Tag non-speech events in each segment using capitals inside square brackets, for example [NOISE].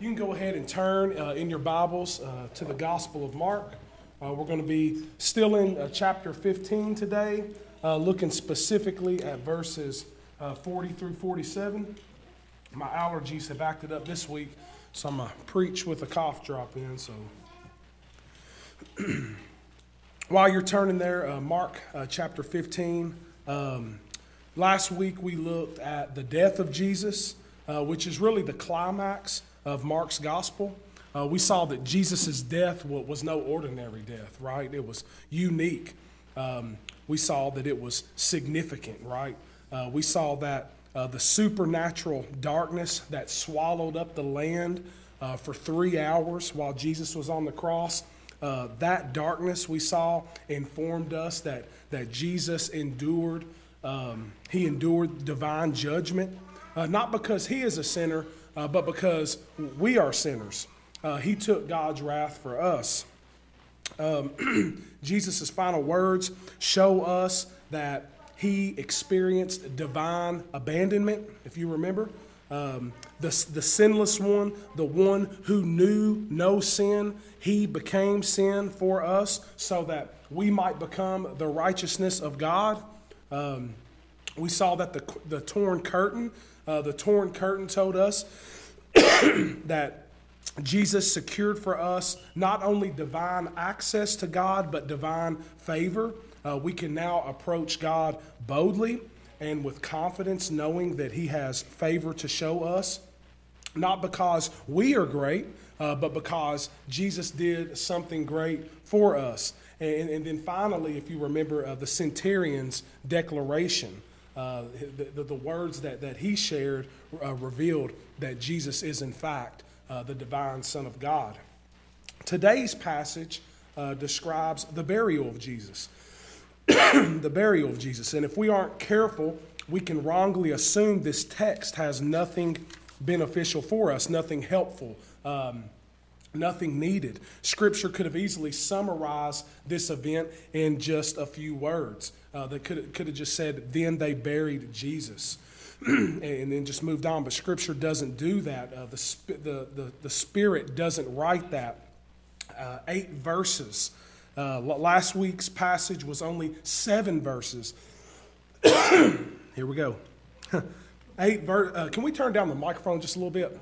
You can go ahead and turn uh, in your Bibles uh, to the Gospel of Mark. Uh, we're going to be still in uh, chapter 15 today, uh, looking specifically at verses uh, 40 through 47. My allergies have acted up this week, so I'm going to preach with a cough drop in. So [CLEARS THROAT] while you're turning there, Mark chapter 15. Um, last week we looked at the death of Jesus, which is really the climax of Mark's gospel. Uh, we saw that Jesus' death was no ordinary death, right? It was unique. Um, we saw that it was significant, right? Uh, we saw that uh, the supernatural darkness that swallowed up the land uh, for three hours while Jesus was on the cross. Uh, that darkness we saw informed us that, that Jesus endured, um, he endured divine judgment, uh, not because he is a sinner, uh, but because we are sinners. Uh, he took God's wrath for us. Um, [CLEARS THROAT] Jesus' final words show us that he experienced divine abandonment, if you remember. Um, the, the sinless one, the one who knew no sin, he became sin for us so that we might become the righteousness of God. Um, we saw that the, the torn curtain, uh, the torn curtain told us [COUGHS] that Jesus secured for us not only divine access to God, but divine favor. Uh, we can now approach God boldly and with confidence, knowing that He has favor to show us, not because we are great, uh, but because Jesus did something great for us. And, and then finally, if you remember uh, the centurion's declaration, uh, the, the, words that, that he shared uh, revealed that Jesus is, in fact, uh, the divine Son of God. Today's passage uh, describes the burial of Jesus. [CLEARS THROAT] the burial of Jesus. And if we aren't careful, we can wrongly assume this text has nothing beneficial for us, nothing helpful. Um, nothing needed. Scripture could have easily summarized this event in just a few words. Uh, they could, could have just said, then they buried Jesus. [CLEARS THROAT] and then just moved on. But Scripture doesn't do that. Uh, the, the, the, the Spirit doesn't write that. Uh, eight verses. Uh, last week's passage was only seven verses. [CLEARS THROAT] Here we go. [LAUGHS] eight ver- uh, Can we turn down the microphone just a little bit?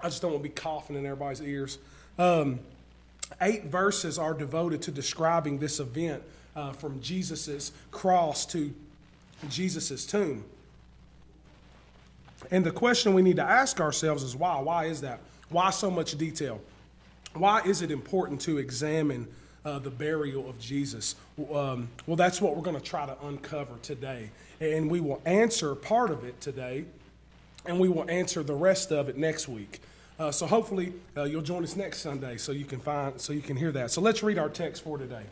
I just don't want to be coughing in everybody's ears. Um, eight verses are devoted to describing this event uh, from Jesus' cross to Jesus' tomb. And the question we need to ask ourselves is why? Why is that? Why so much detail? Why is it important to examine uh, the burial of Jesus? Um, well, that's what we're going to try to uncover today. And we will answer part of it today, and we will answer the rest of it next week. Uh, so hopefully uh, you'll join us next Sunday so you can find so you can hear that. So let's read our text for today.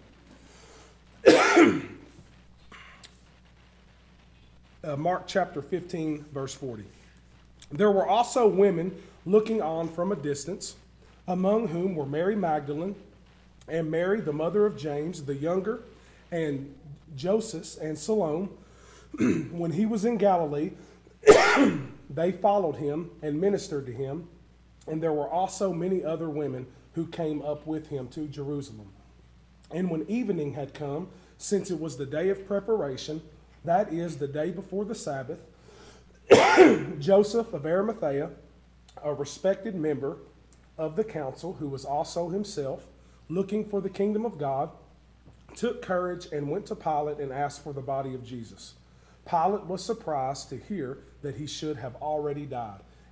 [COUGHS] uh, Mark chapter 15, verse 40. There were also women looking on from a distance, among whom were Mary Magdalene and Mary, the mother of James the younger, and Joseph and Salome. [COUGHS] when he was in Galilee, [COUGHS] they followed him and ministered to him. And there were also many other women who came up with him to Jerusalem. And when evening had come, since it was the day of preparation, that is, the day before the Sabbath, [COUGHS] Joseph of Arimathea, a respected member of the council, who was also himself looking for the kingdom of God, took courage and went to Pilate and asked for the body of Jesus. Pilate was surprised to hear that he should have already died,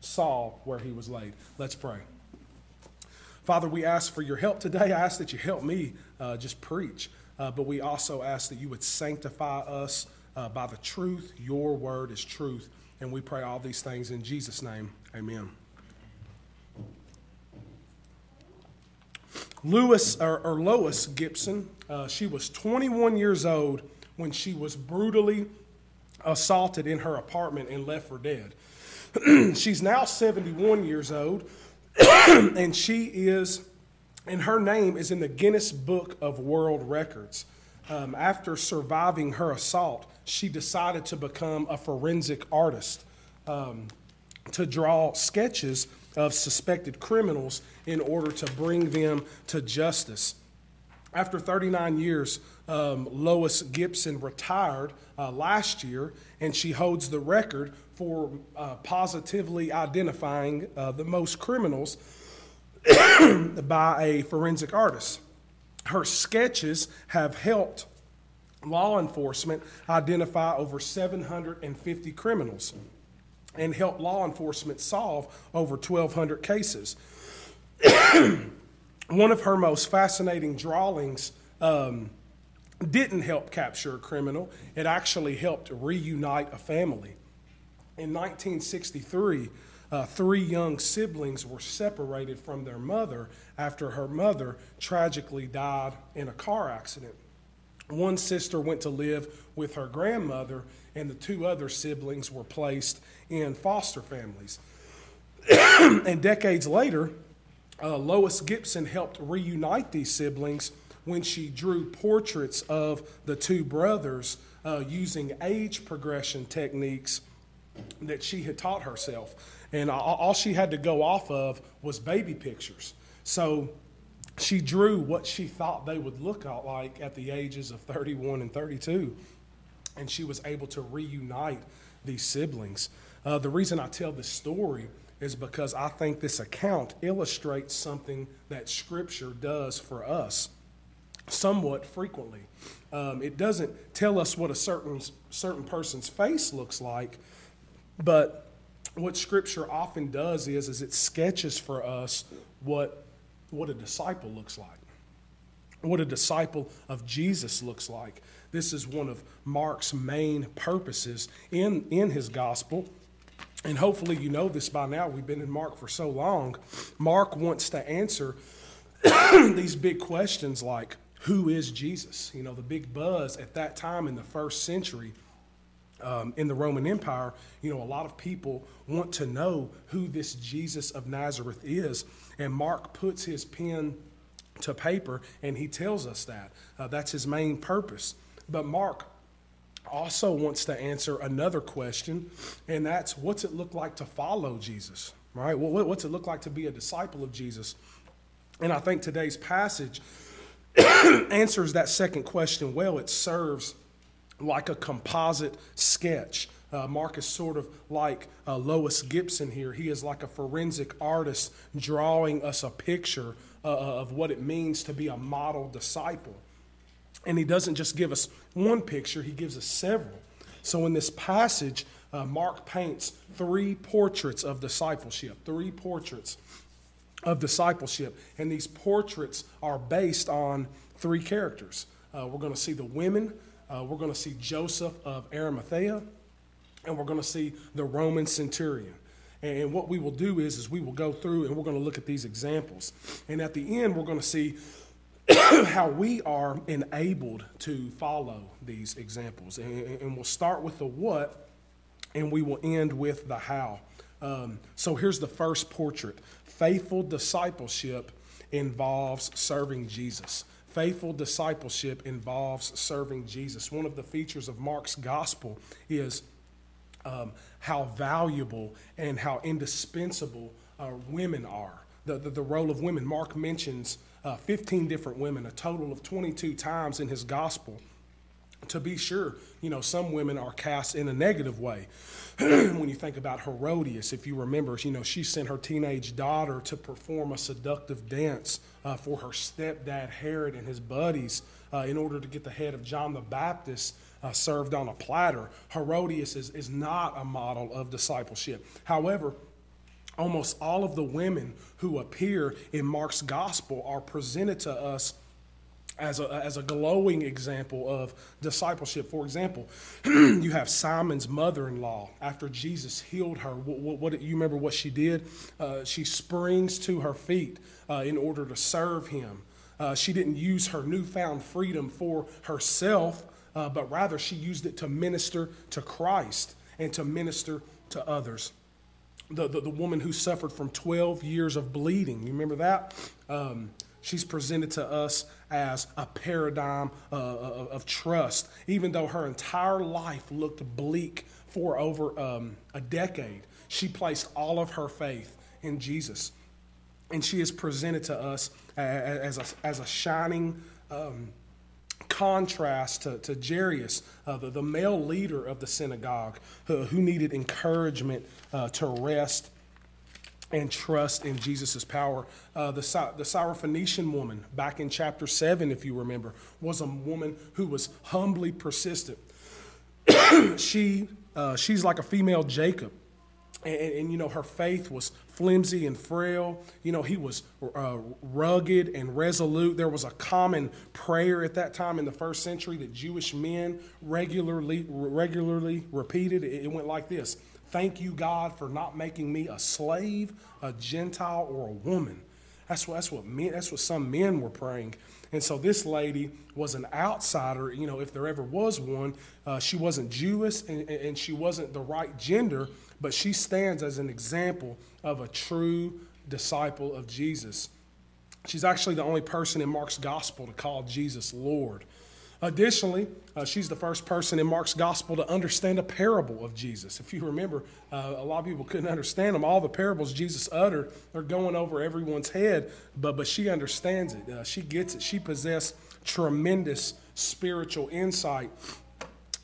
saw where he was laid. Let's pray. Father, we ask for your help today. I ask that you help me uh, just preach, uh, but we also ask that you would sanctify us uh, by the truth. Your word is truth. And we pray all these things in Jesus' name. Amen. Lewis or, or Lois Gibson, uh, she was 21 years old when she was brutally assaulted in her apartment and left for dead. [CLEARS THROAT] She's now 71 years old, [CLEARS THROAT] and she is, and her name is in the Guinness Book of World Records. Um, after surviving her assault, she decided to become a forensic artist um, to draw sketches of suspected criminals in order to bring them to justice. After 39 years, um, Lois Gibson retired uh, last year, and she holds the record for uh, positively identifying uh, the most criminals [COUGHS] by a forensic artist. Her sketches have helped law enforcement identify over 750 criminals and help law enforcement solve over 1,200 cases. [COUGHS] One of her most fascinating drawings um, didn't help capture a criminal, it actually helped reunite a family. In 1963, uh, three young siblings were separated from their mother after her mother tragically died in a car accident. One sister went to live with her grandmother, and the two other siblings were placed in foster families. [COUGHS] and decades later, uh, Lois Gibson helped reunite these siblings when she drew portraits of the two brothers uh, using age progression techniques that she had taught herself. And all she had to go off of was baby pictures. So she drew what she thought they would look like at the ages of 31 and 32. And she was able to reunite these siblings. Uh, the reason I tell this story is because I think this account illustrates something that Scripture does for us somewhat frequently. Um, it doesn't tell us what a certain, certain person's face looks like, but what Scripture often does is, is it sketches for us what, what a disciple looks like, what a disciple of Jesus looks like. This is one of Mark's main purposes in, in his gospel. And hopefully, you know this by now. We've been in Mark for so long. Mark wants to answer [CLEARS THROAT] these big questions like, who is Jesus? You know, the big buzz at that time in the first century um, in the Roman Empire, you know, a lot of people want to know who this Jesus of Nazareth is. And Mark puts his pen to paper and he tells us that. Uh, that's his main purpose. But Mark also wants to answer another question, and that's what's it look like to follow Jesus, right? What's it look like to be a disciple of Jesus? And I think today's passage [COUGHS] answers that second question well. It serves like a composite sketch. Uh, Mark is sort of like uh, Lois Gibson here. He is like a forensic artist drawing us a picture uh, of what it means to be a model disciple. And he doesn't just give us one picture, he gives us several. So in this passage, uh, Mark paints three portraits of discipleship, three portraits of discipleship. And these portraits are based on three characters. Uh, we're going to see the women uh, we're going to see Joseph of Arimathea, and we're going to see the Roman centurion. And what we will do is, is we will go through and we're going to look at these examples. And at the end, we're going to see [COUGHS] how we are enabled to follow these examples. And, and, we'll start with the what, and we will end with the how. Um, so here's the first portrait faithful discipleship involves serving Jesus. Faithful discipleship involves serving Jesus. One of the features of Mark's gospel is um, how valuable and how indispensable uh, women are. The, the, the, role of women. Mark mentions uh, 15 different women, a total of 22 times in his gospel to be sure, you know, some women are cast in a negative way. [CLEARS THROAT] when you think about Herodias, if you remember, you know, she sent her teenage daughter to perform a seductive dance uh, for her stepdad Herod and his buddies uh, in order to get the head of John the Baptist uh, served on a platter. Herodias is, is not a model of discipleship. However, almost all of the women who appear in Mark's gospel are presented to us as a, as a glowing example of discipleship. For example, [CLEARS THROAT] you have Simon's mother in law. After Jesus healed her, what, what, you remember what she did? Uh, she springs to her feet uh, in order to serve him. Uh, she didn't use her newfound freedom for herself, uh, but rather she used it to minister to Christ and to minister to others. The, the, the woman who suffered from 12 years of bleeding, you remember that? Um, she's presented to us as a paradigm uh, of, of trust, even though her entire life looked bleak for over um, a decade. She placed all of her faith in Jesus. And she is presented to us as a, as a shining um, contrast to, to Jairus, uh, the, the, male leader of the synagogue, who, who needed encouragement uh, to rest and trust in Jesus' power. Uh, the, the Syrophoenician woman, back in chapter 7, if you remember, was a woman who was humbly persistent. [CLEARS THROAT] she, uh, she's like a female Jacob and, and, you know, her faith was flimsy and frail. You know, he was uh, rugged and resolute. There was a common prayer at that time in the first century that Jewish men regularly, regularly repeated. It, it went like this Thank you, God, for not making me a slave, a Gentile, or a woman. That's what, that's what, men, that's what some men were praying. And so this lady was an outsider, you know, if there ever was one. Uh, she wasn't Jewish and, and she wasn't the right gender, but she stands as an example of a true disciple of Jesus. She's actually the only person in Mark's gospel to call Jesus Lord. Additionally, uh, she's the first person in Mark's gospel to understand a parable of Jesus. If you remember, uh, a lot of people couldn't understand them. All the parables Jesus uttered are going over everyone's head, but, but she understands it. Uh, she gets it. She possesses tremendous spiritual insight.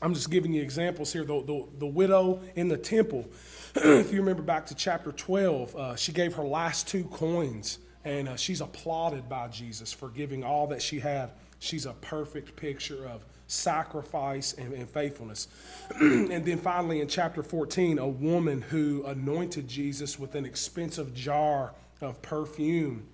I'm just giving you examples here. The, the, the widow in the temple, [CLEARS THROAT] if you remember back to chapter 12, uh, she gave her last two coins, and uh, she's applauded by Jesus for giving all that she had She's a perfect picture of sacrifice and, and faithfulness. [CLEARS THROAT] and then finally, in chapter 14, a woman who anointed Jesus with an expensive jar of perfume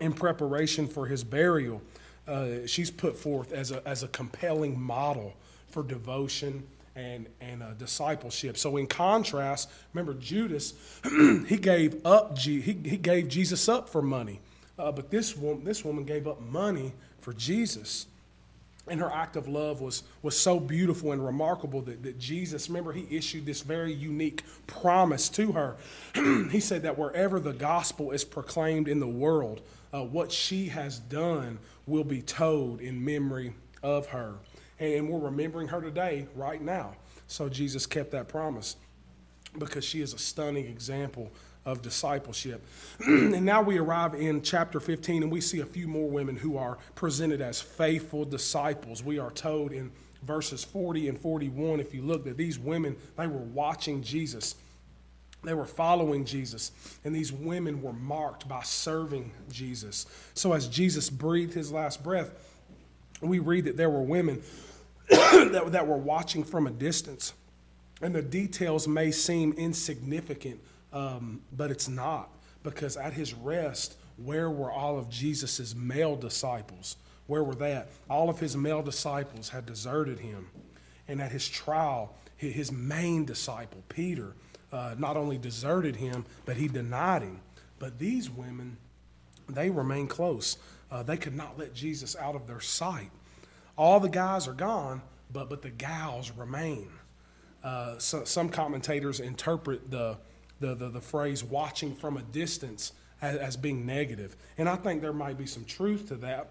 in preparation for his burial. Uh, she's put forth as a, as a compelling model for devotion and, and uh, discipleship. So, in contrast, remember Judas, [CLEARS THROAT] he gave up, he, he gave Jesus up for money. Uh, but this woman, this woman gave up money for Jesus. And her act of love was, was so beautiful and remarkable that, that Jesus, remember, he issued this very unique promise to her. [CLEARS THROAT] he said that wherever the gospel is proclaimed in the world, uh, what she has done will be told in memory of her. And, and we're remembering her today, right now. So Jesus kept that promise because she is a stunning example of discipleship. [CLEARS THROAT] and now we arrive in chapter 15, and we see a few more women who are presented as faithful disciples. We are told in verses 40 and 41, if you look, that these women, they were watching Jesus. They were following Jesus, and these women were marked by serving Jesus. So, as Jesus breathed his last breath, we read that there were women [CLEARS THROAT] that, that were watching from a distance. And the details may seem insignificant, um, but it's not, because at his rest, where were all of Jesus' male disciples? Where were that? All of his male disciples had deserted him. And at his trial, his main disciple, Peter, uh, not only deserted him, but he denied him. But these women, they remain close. Uh, they could not let Jesus out of their sight. All the guys are gone, but, but the gals remain. Uh, so, some commentators interpret the the, the, the phrase watching from a distance as, as being negative. And I think there might be some truth to that,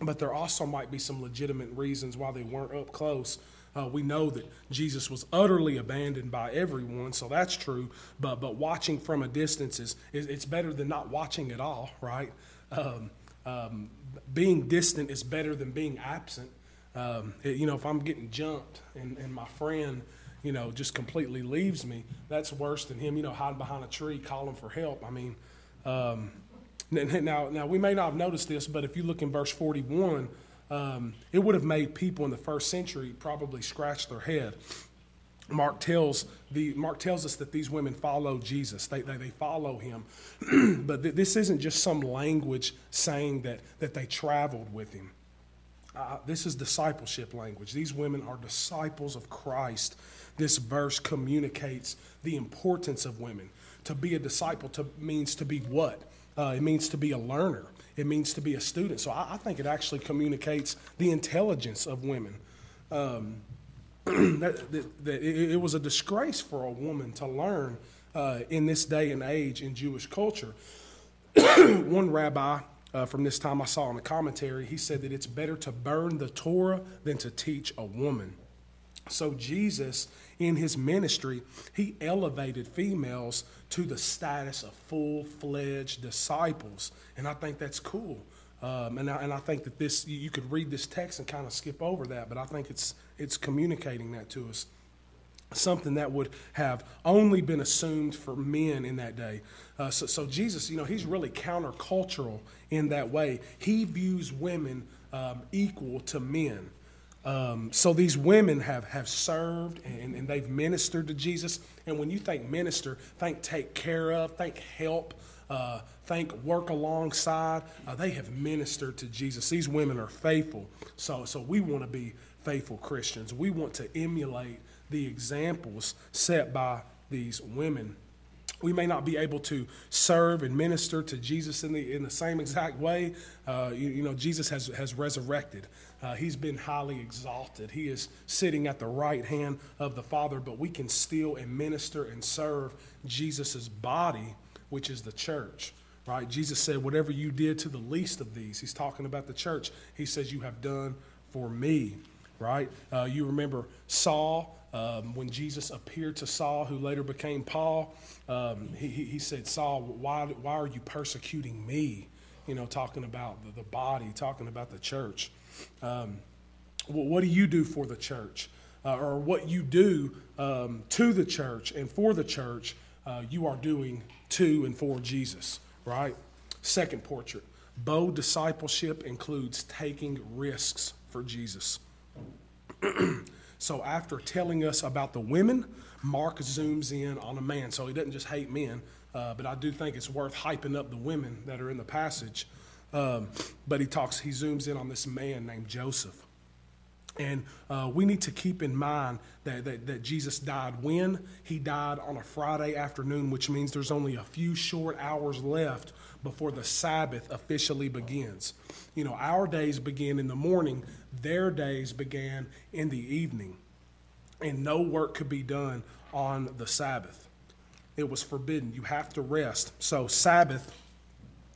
but there also might be some legitimate reasons why they weren't up close. Uh, we know that Jesus was utterly abandoned by everyone, so that's true. But but watching from a distance is, is it's better than not watching at all, right? Um, um, being distant is better than being absent. Um, it, you know, if I'm getting jumped and, and my friend you know, just completely leaves me, that's worse than him, you know, hiding behind a tree calling for help. I mean, um, now, now we may not have noticed this, but if you look in verse 41, um, it would have made people in the first century probably scratch their head. Mark tells the Mark tells us that these women follow Jesus. They, they, they follow him, [CLEARS THROAT] but th- this isn't just some language saying that that they traveled with him. Uh, this is discipleship language. These women are disciples of Christ this verse communicates the importance of women. To be a disciple to, means to be what? Uh, it means to be a learner. it means to be a student. So I, I think it actually communicates the intelligence of women. Um, [CLEARS THROAT] that, that, that it, it, was a disgrace for a woman to learn uh, in this day and age in Jewish culture. [CLEARS THROAT] One rabbi uh, from this time I saw in the commentary, he said that it's better to burn the Torah than to teach a woman. So Jesus, in his ministry, he elevated females to the status of full-fledged disciples, and I think that's cool. Um, and, I, and I think that this you could read this text and kind of skip over that, but I think it's it's communicating that to us. Something that would have only been assumed for men in that day. Uh, so, so, Jesus, you know, he's really countercultural in that way. He views women um, equal to men. Um, so these women have, have served and, and they've ministered to Jesus. And when you think minister, think take care of, think help, uh, think work alongside. Uh, they have ministered to Jesus. These women are faithful. So, so we want to be faithful Christians. We want to emulate the examples set by these women. We may not be able to serve and minister to Jesus in the, in the same exact way. Uh, you, you, know, Jesus has, has resurrected. Uh, he's been highly exalted. He is sitting at the right hand of the Father, but we can still and minister and serve Jesus' body, which is the church. Right? Jesus said, Whatever you did to the least of these, he's talking about the church, he says, You have done for me right? Uh, you remember Saul, um, when Jesus appeared to Saul, who later became Paul, um, he, he said, Saul, why, why are you persecuting me? You know, talking about the, the body, talking about the church. Um, what, what, do you do for the church? Uh, or what you do um, to the church and for the church, uh, you are doing to and for Jesus, right? Second portrait. Bold discipleship includes taking risks for Jesus. [CLEARS THROAT] so after telling us about the women, Mark zooms in on a man. So he doesn't just hate men, uh, but I do think it's worth hyping up the women that are in the passage. Um, but he talks, he zooms in on this man named Joseph. And uh, we need to keep in mind that, that, that, Jesus died when? He died on a Friday afternoon, which means there's only a few short hours left before the Sabbath officially begins. You know, our days begin in the morning, their days began in the evening. And no work could be done on the Sabbath. It was forbidden. You have to rest. So, Sabbath,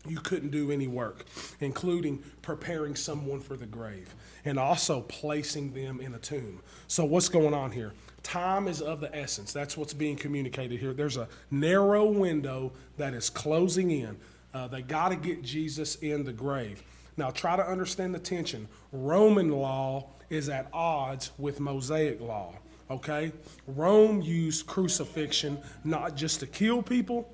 you couldn't do any work, including preparing someone for the grave and also placing them in a tomb. So, what's going on here? Time is of the essence. That's what's being communicated here. There's a narrow window that is closing in. Uh, they got to get Jesus in the grave. Now, try to understand the tension. Roman law is at odds with Mosaic law, okay? Rome used crucifixion not just to kill people,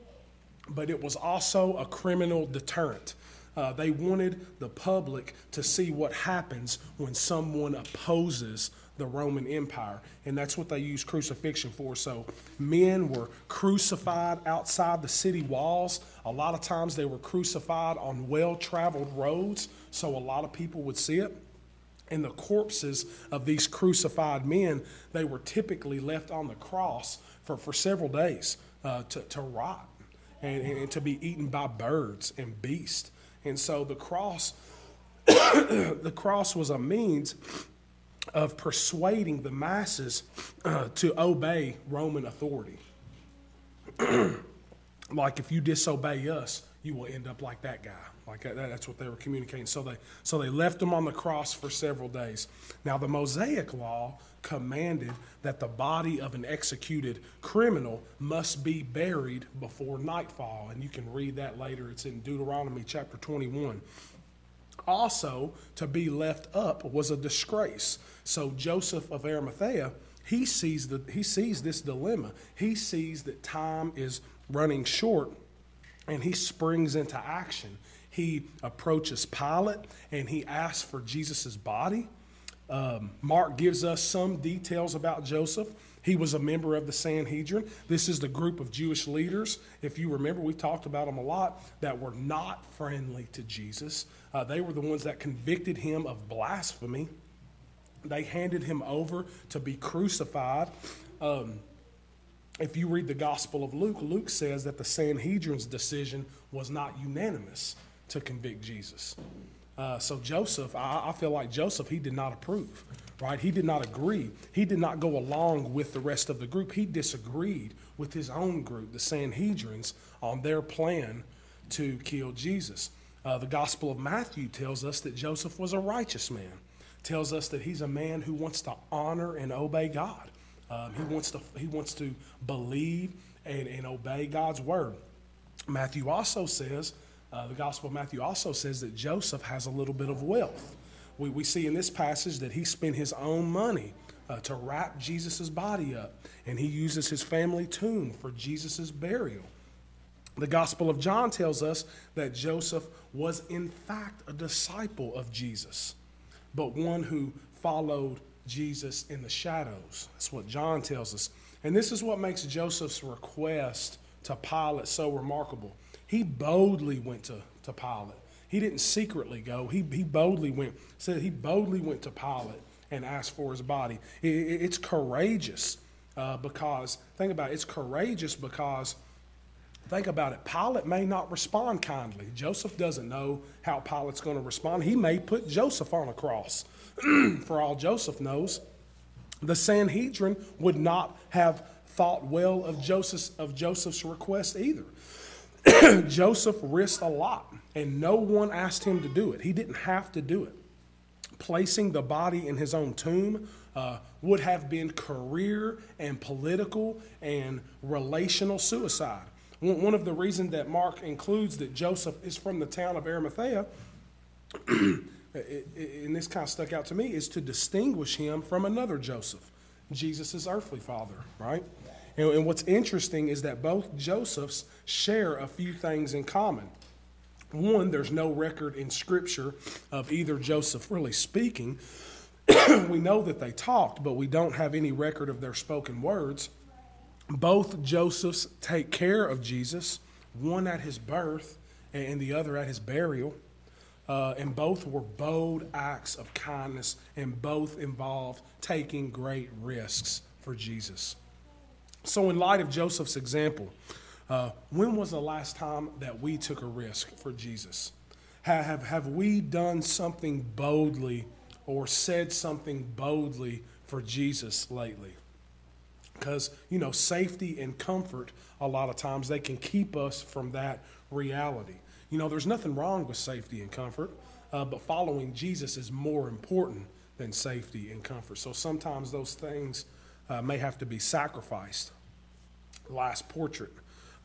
but it was also a criminal deterrent. Uh, they wanted the public to see what happens when someone opposes the Roman Empire. And that's what they used crucifixion for. So men were crucified outside the city walls. A lot of times they were crucified on well traveled roads, so a lot of people would see it. And the corpses of these crucified men, they were typically left on the cross for, for several days uh, to, to rot and, and to be eaten by birds and beasts. And so the cross, [COUGHS] the cross was a means of persuading the masses uh, to obey Roman authority. [CLEARS THROAT] like if you disobey us, you will end up like that guy. Like that, that's what they were communicating. So they so they left him on the cross for several days. Now the Mosaic law commanded that the body of an executed criminal must be buried before nightfall, and you can read that later. It's in Deuteronomy chapter 21. Also, to be left up was a disgrace. So Joseph of Arimathea, he sees the he sees this dilemma. He sees that time is running short, and he springs into action. He approaches Pilate and he asks for Jesus' body. Um, Mark gives us some details about Joseph. He was a member of the Sanhedrin. This is the group of Jewish leaders, if you remember, we talked about them a lot, that were not friendly to Jesus. Uh, they were the ones that convicted him of blasphemy. They handed him over to be crucified. Um, if you read the Gospel of Luke, Luke says that the Sanhedrin's decision was not unanimous to convict Jesus. Uh, so Joseph, I, I feel like Joseph, he did not approve, right? He did not agree. He did not go along with the rest of the group. He disagreed with his own group, the Sanhedrins, on their plan to kill Jesus. Uh, the Gospel of Matthew tells us that Joseph was a righteous man, tells us that he's a man who wants to honor and obey God. Um, he, wants to, he wants to believe and, and obey God's word. Matthew also says, uh, the Gospel of Matthew also says that Joseph has a little bit of wealth. We, we see in this passage that he spent his own money uh, to wrap Jesus' body up, and he uses his family tomb for Jesus' burial. The Gospel of John tells us that Joseph was, in fact, a disciple of Jesus, but one who followed Jesus in the shadows. That's what John tells us. And this is what makes Joseph's request to Pilate so remarkable. He boldly went to, to Pilate. He didn't secretly go. He, he boldly went, said he boldly went to Pilate and asked for his body. It, it, it's courageous uh, because, think about it, it's courageous because, think about it, Pilate may not respond kindly. Joseph doesn't know how Pilate's going to respond. He may put Joseph on a cross. [CLEARS THROAT] for all Joseph knows, the Sanhedrin would not have thought well of Joseph's, of Joseph's request either. [COUGHS] Joseph risked a lot, and no one asked him to do it. He didn't have to do it. Placing the body in his own tomb uh, would have been career and political and relational suicide. One of the reasons that Mark includes that Joseph is from the town of Arimathea, [COUGHS] and this kind of stuck out to me, is to distinguish him from another Joseph, Jesus' earthly father, right? And, and what's interesting is that both Josephs share a few things in common. One, there's no record in Scripture of either Joseph really speaking. [CLEARS THROAT] we know that they talked, but we don't have any record of their spoken words. Both Josephs take care of Jesus, one at his birth and the other at his burial. Uh, and both were bold acts of kindness, and both involved taking great risks for Jesus. So, in light of Joseph's example, uh, when was the last time that we took a risk for Jesus? Have, have, have we done something boldly or said something boldly for Jesus lately? Because, you know, safety and comfort, a lot of times, they can keep us from that reality. You know, there's nothing wrong with safety and comfort, uh, but following Jesus is more important than safety and comfort. So sometimes those things uh, may have to be sacrificed. Last portrait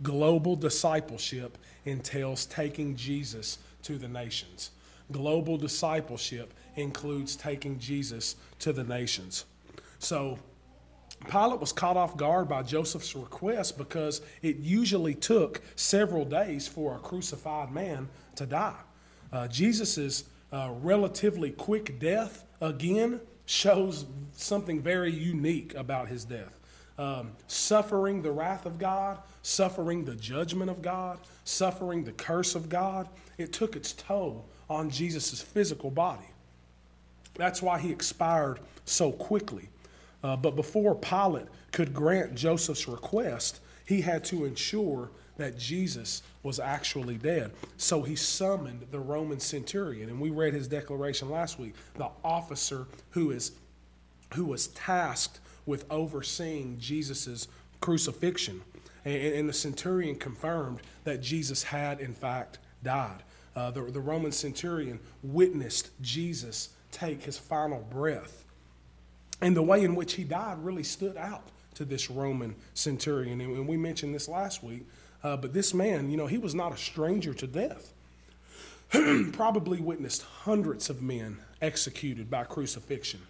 global discipleship entails taking Jesus to the nations. Global discipleship includes taking Jesus to the nations. So, Pilate was caught off guard by Joseph's request because it usually took several days for a crucified man to die. Uh, Jesus' uh, relatively quick death, again, shows something very unique about his death. Um, suffering the wrath of God, suffering the judgment of God, suffering the curse of God, it took its toll on Jesus' physical body. That's why he expired so quickly. Uh, but before Pilate could grant Joseph's request, he had to ensure that Jesus was actually dead. So he summoned the Roman centurion, and we read his declaration last week, the officer who is who was tasked with overseeing Jesus' crucifixion. And, and, the centurion confirmed that Jesus had, in fact, died. Uh, the, the Roman centurion witnessed Jesus take his final breath. And the way in which he died really stood out to this Roman centurion. And, and we mentioned this last week uh, but this man, you know, he was not a stranger to death. [CLEARS THROAT] Probably witnessed hundreds of men executed by crucifixion.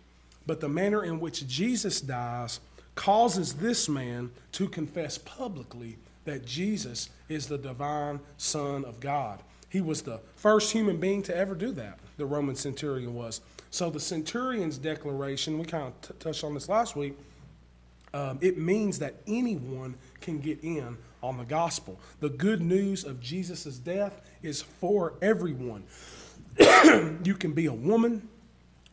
But the manner in which Jesus dies causes this man to confess publicly that Jesus is the divine Son of God. He was the first human being to ever do that, the Roman centurion was. So the centurion's declaration, we kind of t- touched on this last week, um, it means that anyone can get in on the gospel. The good news of Jesus' death is for everyone. [CLEARS THROAT] you can be a woman,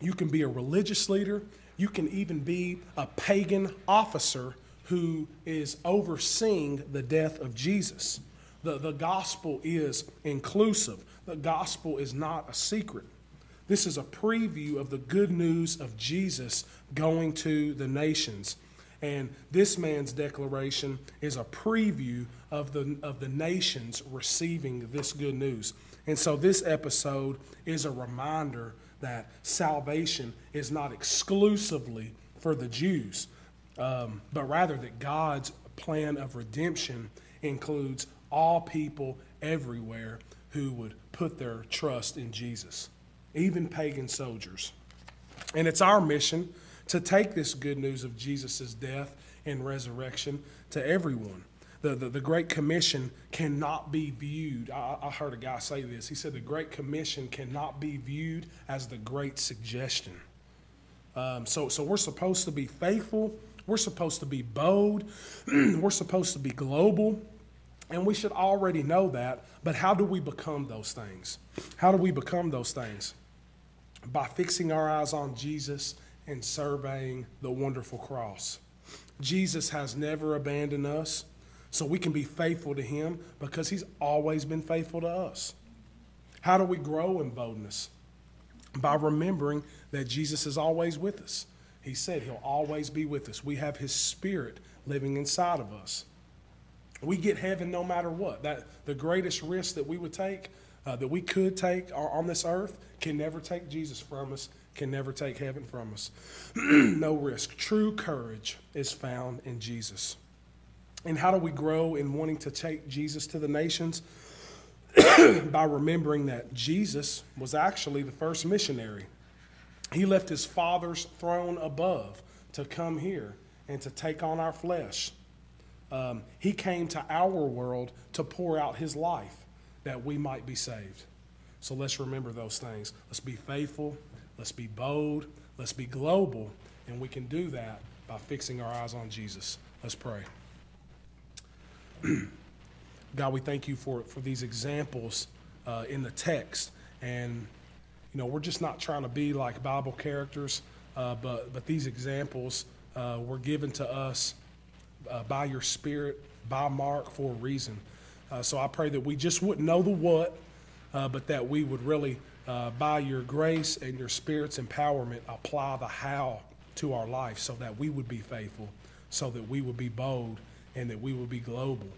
you can be a religious leader, you can even be a pagan officer who is overseeing the death of Jesus. The, the gospel is inclusive, the gospel is not a secret. This is a preview of the good news of Jesus going to the nations. And this man's declaration is a preview of the, of the nations receiving this good news. And so this episode is a reminder that salvation is not exclusively for the Jews, um, but rather that God's plan of redemption includes all people everywhere who would put their trust in Jesus, even pagan soldiers. And it's our mission to take this good news of Jesus' death and resurrection to everyone. The, the, the, Great Commission cannot be viewed. I, I heard a guy say this. He said the Great Commission cannot be viewed as the Great Suggestion. Um, so, so we're supposed to be faithful. We're supposed to be bold. [CLEARS THROAT] we're supposed to be global. And we should already know that. But how do we become those things? How do we become those things? By fixing our eyes on Jesus and surveying the wonderful cross. Jesus has never abandoned us, so we can be faithful to him because he's always been faithful to us. How do we grow in boldness? By remembering that Jesus is always with us. He said he'll always be with us. We have his spirit living inside of us. We get heaven no matter what. That the greatest risk that we would take, uh, that we could take on this earth, can never take Jesus from us can never take heaven from us. [CLEARS THROAT] no risk. True courage is found in Jesus. And how do we grow in wanting to take Jesus to the nations? [CLEARS THROAT] By remembering that Jesus was actually the first missionary. He left his Father's throne above to come here and to take on our flesh. Um, he came to our world to pour out his life that we might be saved. So let's remember those things. Let's be faithful Let's be bold. Let's be global. And we can do that by fixing our eyes on Jesus. Let's pray. [CLEARS THROAT] God, we thank you for, for these examples uh, in the text. And, you know, we're just not trying to be like Bible characters, uh, but, but these examples uh, were given to us uh, by your Spirit, by Mark, for a reason. Uh, so I pray that we just wouldn't know the what, uh, but that we would really uh, by your grace and your Spirit's empowerment, apply the how to our life so that we would be faithful, so that we would be bold, and that we would be global.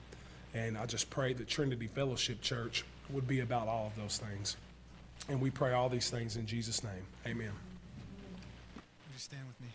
And I just pray that Trinity Fellowship Church would be about all of those things. And we pray all these things in Jesus' name. Amen. Would you stand with me?